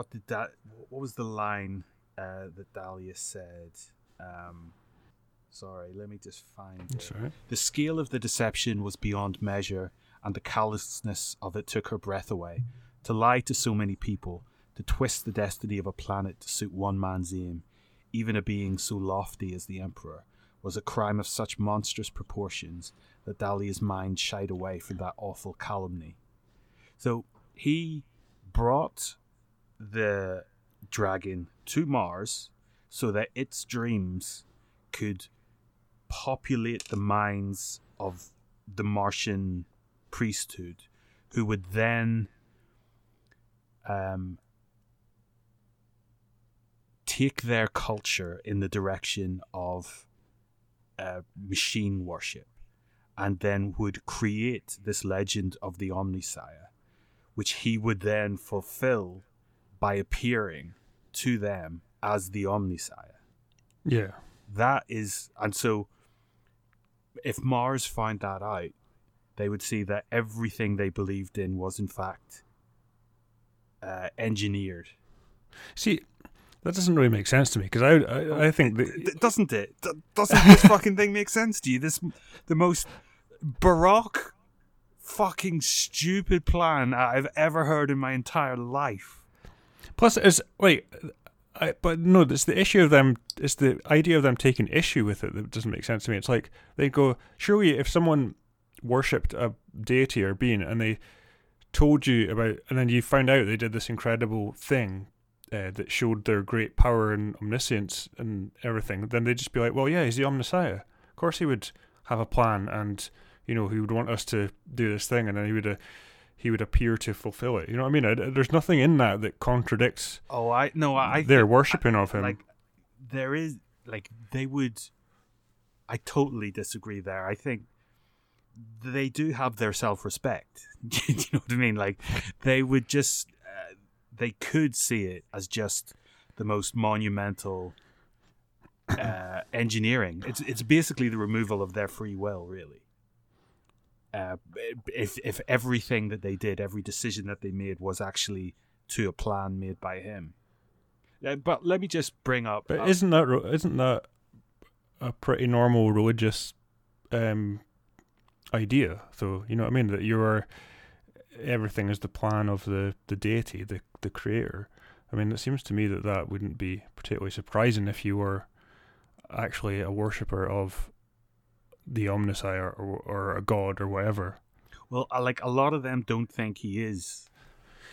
what did that what was the line uh, that Dalia said. Um, sorry, let me just find it. right. The scale of the deception was beyond measure, and the callousness of it took her breath away. To lie to so many people, to twist the destiny of a planet to suit one man's aim, even a being so lofty as the Emperor, was a crime of such monstrous proportions that Dalia's mind shied away from that awful calumny. So he brought the dragon to Mars so that its dreams could populate the minds of the Martian priesthood, who would then um, take their culture in the direction of uh, machine worship, and then would create this legend of the Omnissiah, which he would then fulfill by appearing to them as the Omnissiah. Yeah. that is and so if mars find that out they would see that everything they believed in was in fact uh, engineered. See, that doesn't really make sense to me because I, I I think that doesn't it? Doesn't this fucking thing make sense to you? This the most baroque fucking stupid plan i've ever heard in my entire life plus it's wait, I, but no, it's the issue of them. It's the idea of them taking issue with it that doesn't make sense to me. It's like they go, surely if someone worshipped a deity or being and they told you about, and then you found out they did this incredible thing uh, that showed their great power and omniscience and everything, then they'd just be like, well, yeah, he's the Omnissiah. Of course, he would have a plan, and you know, he would want us to do this thing, and then he would. Uh, he would appear to fulfill it. You know what I mean? I, there's nothing in that that contradicts oh i no i their think- worshipping of him. like there is like they would i totally disagree there i think they do have their self-respect you know what i mean like they would just uh, they could see it as just the most monumental uh, engineering it's it's basically the removal of their free will really uh, if if everything that they did every decision that they made was actually to a plan made by him uh, but let me just bring up. But uh, isn't that ro- isn't that a pretty normal religious um, idea? So you know what I mean that you are everything is the plan of the the deity, the the creator. I mean, it seems to me that that wouldn't be particularly surprising if you were actually a worshipper of the Omnissiah or, or a god or whatever. well, like a lot of them don't think he is.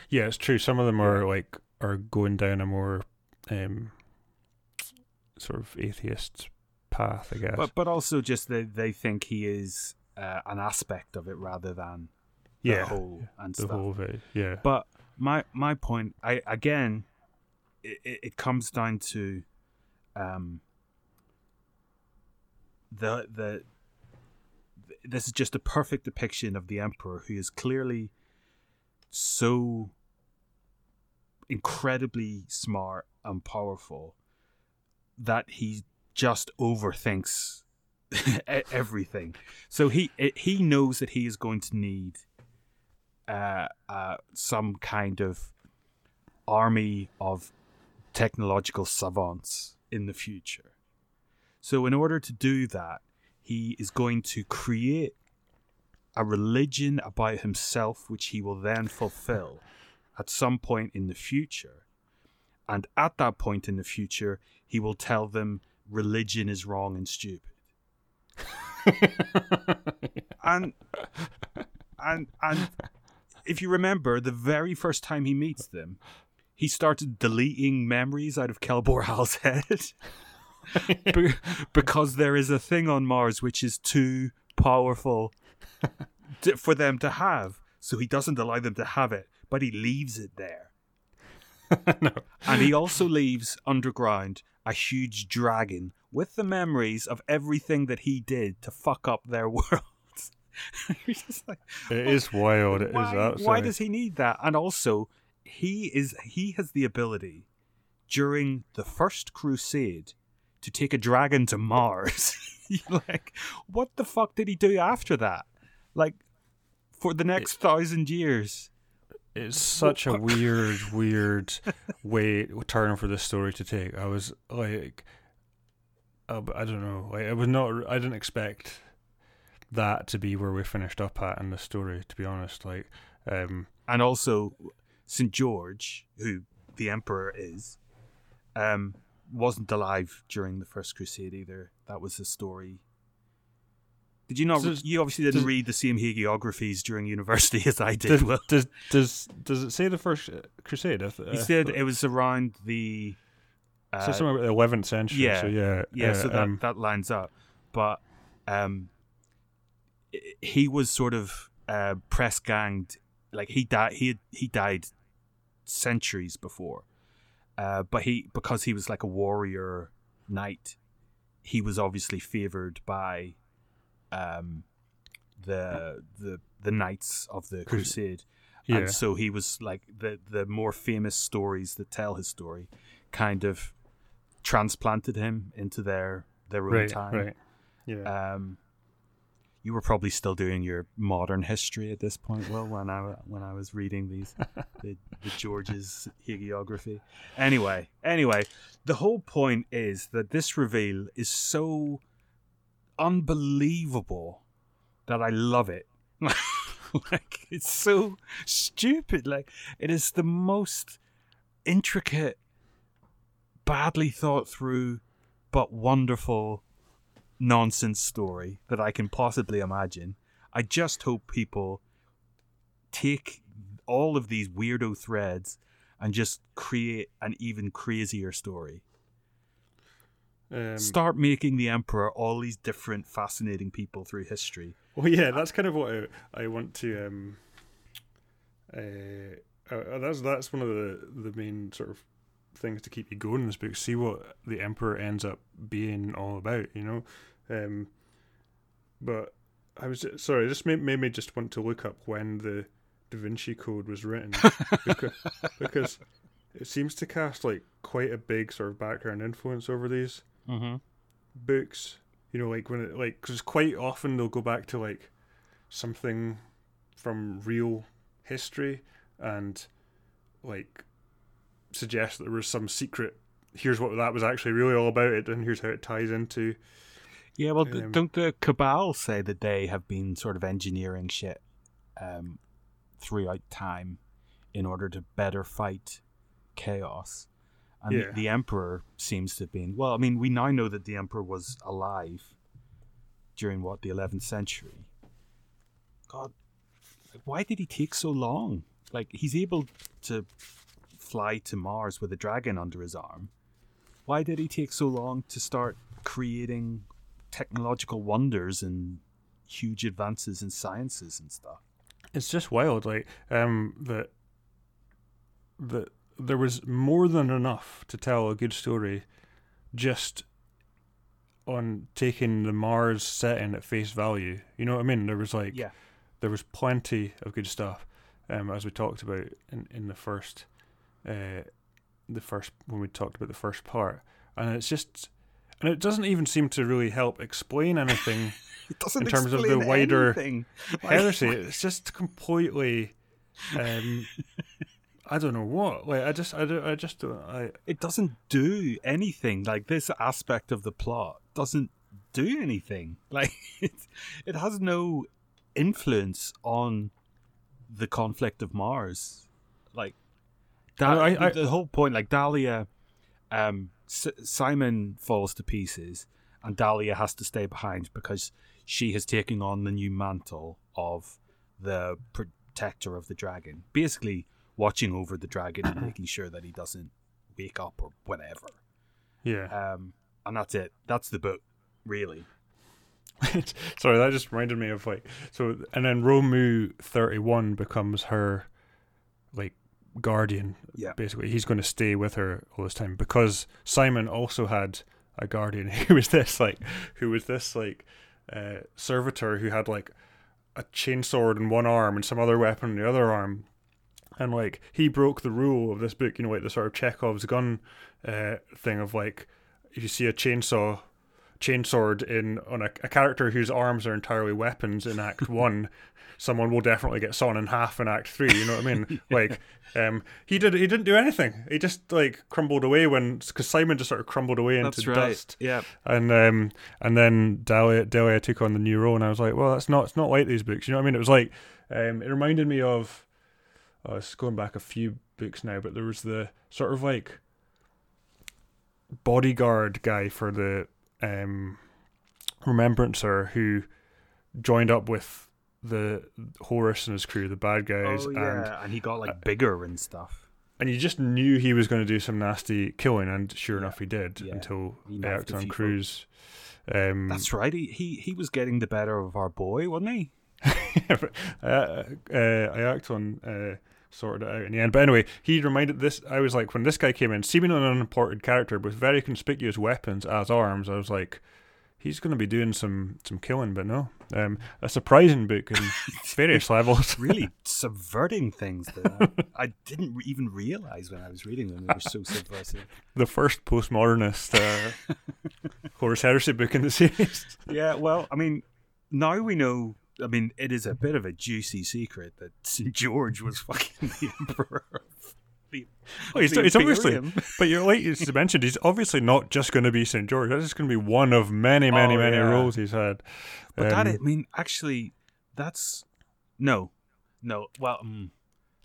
Yeah, it's true. Some of them are like are going down a more um, sort of atheist path, I guess. But but also just they they think he is uh, an aspect of it rather than the yeah, whole and the stuff. whole of it. Yeah, But my my point, I again, it it comes down to, um, the the. This is just a perfect depiction of the emperor, who is clearly so incredibly smart and powerful that he just overthinks everything. So he he knows that he is going to need uh, uh, some kind of army of technological savants in the future. So, in order to do that, he is going to create a religion about himself, which he will then fulfill at some point in the future. And at that point in the future, he will tell them religion is wrong and stupid. and and and if you remember, the very first time he meets them, he started deleting memories out of Kelbor Hal's head. Be- because there is a thing on Mars which is too powerful to, for them to have. So he doesn't allow them to have it, but he leaves it there. And he also leaves underground a huge dragon with the memories of everything that he did to fuck up their world. Like, it is wild. It is why, absolutely. why does he need that? And also, he is he has the ability during the first crusade to take a dragon to Mars. Like, what the fuck did he do after that? Like, for the next thousand years. it's such a weird, weird way turn for this story to take. I was like, I, I don't know, like I was not, I didn't expect that to be where we finished up at in the story. To be honest, like, um, and also St George, who the emperor is, um, wasn't alive during the First Crusade either. That was the story. Did you not? Does, you obviously didn't does, read the same hagiographies during university as I did. Does well, does does, does it say the First Crusade? Uh, he said it was around the. Uh, so somewhere the eleventh century. Yeah, so yeah, yeah. Uh, so that um, that lines up, but um, he was sort of uh, press ganged. Like he died. He had, he died centuries before, uh, but he because he was like a warrior knight, he was obviously favored by um, the the the knights of the crusade. Yeah. And so he was like the the more famous stories that tell his story kind of transplanted him into their their own right, time. Right. Yeah. Um, you were probably still doing your modern history at this point, Will, when I when I was reading these the, the George's hagiography. Anyway, anyway, the whole point is that this reveal is so unbelievable that I love it. like it's so stupid. Like it is the most intricate, badly thought through, but wonderful nonsense story that I can possibly imagine. I just hope people take all of these weirdo threads and just create an even crazier story. Um, Start making the emperor all these different fascinating people through history. Well, yeah, that's kind of what I, I want to. Um, uh, uh, that's that's one of the the main sort of things to keep you going in this book. See what the emperor ends up being all about, you know. Um, but I was sorry, This made, made me just want to look up when the Da Vinci Code was written because, because it seems to cast like quite a big sort of background influence over these mm-hmm. books. You know, like when it like because quite often they'll go back to like something from real history and like suggest that there was some secret. Here's what that was actually really all about it, and here's how it ties into. Yeah, well, um, don't the Cabal say that they have been sort of engineering shit um, throughout time in order to better fight chaos? And yeah. the, the Emperor seems to have been. Well, I mean, we now know that the Emperor was alive during what, the 11th century. God, why did he take so long? Like, he's able to fly to Mars with a dragon under his arm. Why did he take so long to start creating technological wonders and huge advances in sciences and stuff? It's just wild, like um, that that there was more than enough to tell a good story, just on taking the Mars setting at face value. You know what I mean? There was like, yeah. there was plenty of good stuff, um, as we talked about in in the first, uh, the first when we talked about the first part, and it's just, and it doesn't even seem to really help explain anything. in terms of the wider anything. heresy. it's just completely. Um, I don't know what. Like I just, I, don't, I just don't. I. It doesn't do anything. Like this aspect of the plot doesn't do anything. Like it, it has no influence on the conflict of Mars. Like that, I, I, the whole point. Like Dalia, um, S- Simon falls to pieces, and Dalia has to stay behind because she has taken on the new mantle of the protector of the dragon. Basically watching over the dragon and making sure that he doesn't wake up or whatever. Yeah. Um, and that's it. That's the book, really. Sorry, that just reminded me of like so, and then Rho-Mu thirty one becomes her like guardian. Yeah, basically, he's going to stay with her all this time because Simon also had a guardian. Who was this like who was this like uh, servitor who had like a chainsword in one arm and some other weapon in the other arm? And like he broke the rule of this book, you know, like the sort of Chekhov's gun uh, thing of like if you see a chainsaw chainsword in on a, a character whose arms are entirely weapons in Act One, someone will definitely get sawn in half in Act Three. You know what I mean? yeah. Like, um, he did he didn't do anything. He just like crumbled away when because Simon just sort of crumbled away into right. dust. Yeah. And um, and then Dalia, Dalia took on the new role, and I was like, well, that's not it's not like these books. You know what I mean? It was like um, it reminded me of. Oh, it's going back a few books now, but there was the sort of like bodyguard guy for the um, Remembrancer who joined up with the Horus and his crew, the bad guys, Oh and yeah, and he got like bigger and stuff. and you just knew he was going to do some nasty killing, and sure Yeah. enough, he did Yeah. until He they knifed acted a on few Cruise. Um, That's right. He, he he was getting the better of our boy, wasn't he? uh, uh, I act on uh, sorted it out in the end. But anyway, he reminded this. I was like, when this guy came in, seemingly an unimportant character with very conspicuous weapons as arms. I was like, he's going to be doing some some killing, but no. Um, a surprising book in various levels. Really subverting things. Though. I didn't even realize when I was reading them they were so subversive. the first postmodernist uh, Horus Heresy book in the series. Yeah, well, I mean, now we know. I mean, it is a bit of a juicy secret that St. George was fucking the emperor. Of the, Oh, he's, obviously, but you're like you mentioned, he's obviously not just going to be St. George. That's just going to be one of many, many, Oh, many yeah. roles he's had. But that, Um, I mean, actually, that's no, no. Well, mm,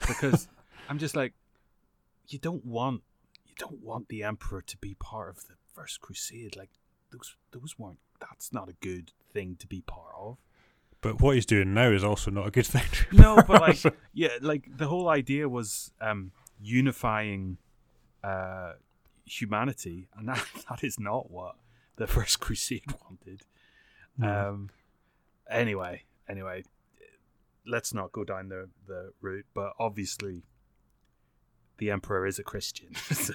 because I'm just like, you don't want, you don't want the emperor to be part of the first crusade. Like those, those weren't. That's not a good thing to be part of. But what he's doing now is also not a good thing. No, but like, yeah, like the whole idea was um, unifying uh, humanity, and that, that is not what the first crusade wanted. Um, anyway, anyway, let's not go down the the route. But obviously, the emperor is a Christian. so,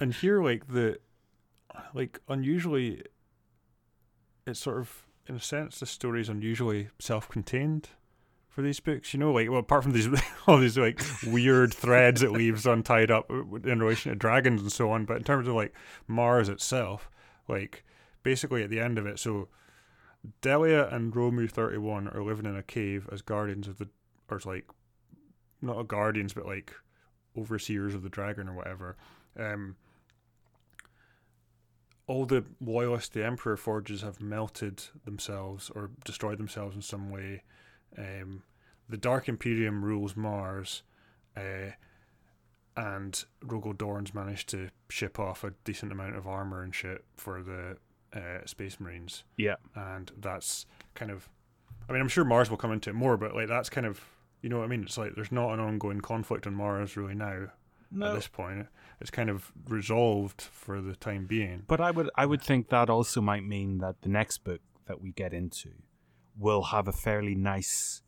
and here, like the, like unusually, it's sort of in a sense the story is unusually self-contained for these books. You know, like well, apart from these all these like weird threads it leaves untied up in relation to dragons and so on. But in terms of like Mars itself, like basically at the end of it, so Dalia and Rho-Mu Thirty One are living in a cave as guardians of the, or like, not guardians, but like overseers of the dragon or whatever. Um, all the loyalists the Emperor forges have melted themselves or destroyed themselves in some way. Um, the Dark Imperium rules Mars, uh, and Rogal Dorn's managed to ship off a decent amount of armor and shit for the uh, Space Marines, yeah, and that's kind of. I mean, I'm sure Mars will come into it more, but like that's kind of. You know what I mean? It's like there's not an ongoing conflict on Mars really now at this point. It's kind of resolved for the time being. But I would I would think that also might mean that the next book that we get into will have a fairly nice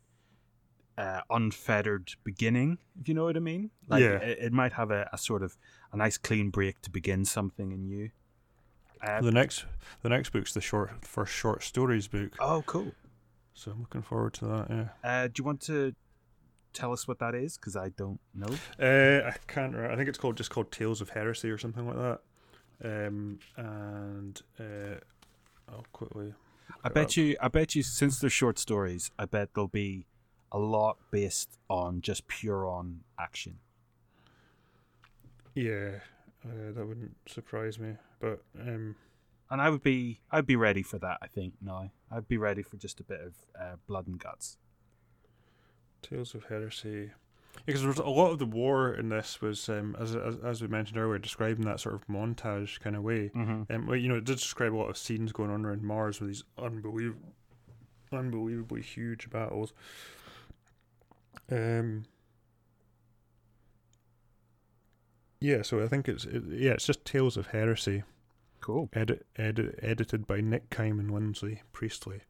uh, unfettered beginning, if you know what I mean. Like Yeah. it, it might have a, a sort of a nice clean break to begin something anew. Uh, The next, the next book's the short, first short stories book. oh, cool. So I'm looking forward to that. Yeah. Uh, do you want to tell us what that is? Because I don't know. Uh, I can't. re- I think it's called just called Tales of Heresy or something like that. Um, and uh, I'll quickly. I bet you. I bet you. Since they're short stories, I bet there'll be a lot based on just pure on action. Yeah, uh, that wouldn't surprise me. But um, and I would be I'd be ready for that. I think now I'd be ready for just a bit of uh, blood and guts. Tales of Heresy. Because there was a lot of the war in this was, um, as, as as we mentioned earlier, describing that sort of montage kind of way. Mm-hmm. Um, well, you know, it did describe a lot of scenes going on around Mars with these unbelievable, unbelievably huge battles. Um. Yeah, so I think it's it, yeah, it's just Tales of Heresy, Cool. edit, edit, edited by Nick Kyme and Lindsey Priestley,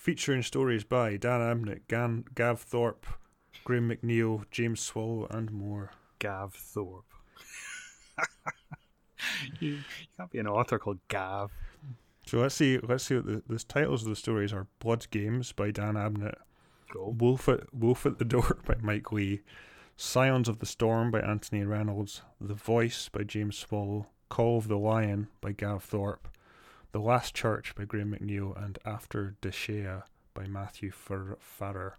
featuring stories by Dan Abnett, Gan, Gav Thorpe, Graham McNeill, James Swallow, and more. Gav Thorpe. you, you can't be an author called Gav. So let's see. Let's see what the, the titles of the stories are: Blood Games by Dan Abnett, Cool. Wolf at Wolf at the Door by Mike Lee, Scions of the Storm by Anthony Reynolds, The Voice by James Swallow, Call of the Lion by Gav Thorpe, The Last Church by Graham McNeill, and After Desh'ea by Matthew Fer- Farrer.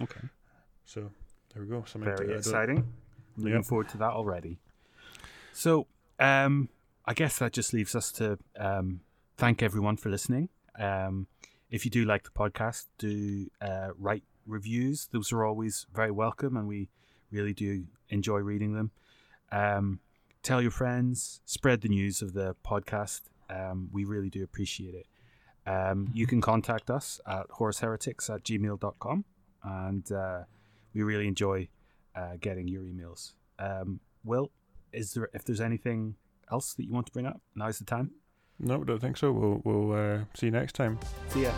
Okay. So there we go. Something Very add exciting. I'm looking Yep. forward to that already. So, um, I guess that just leaves us to um, thank everyone for listening. Um, if you do like the podcast, do uh, write reviews. Those are always very welcome, and we really do enjoy reading them. Um, tell your friends, spread the news of the podcast. Um, we really do appreciate it. Um, you can contact us at horusheretics at gmail.com, and uh, we really enjoy uh, getting your emails. Um, Will, is there if there's anything else that you want to bring up? Now's the time. No, I don't think so. We'll we'll uh, see you next time. See ya.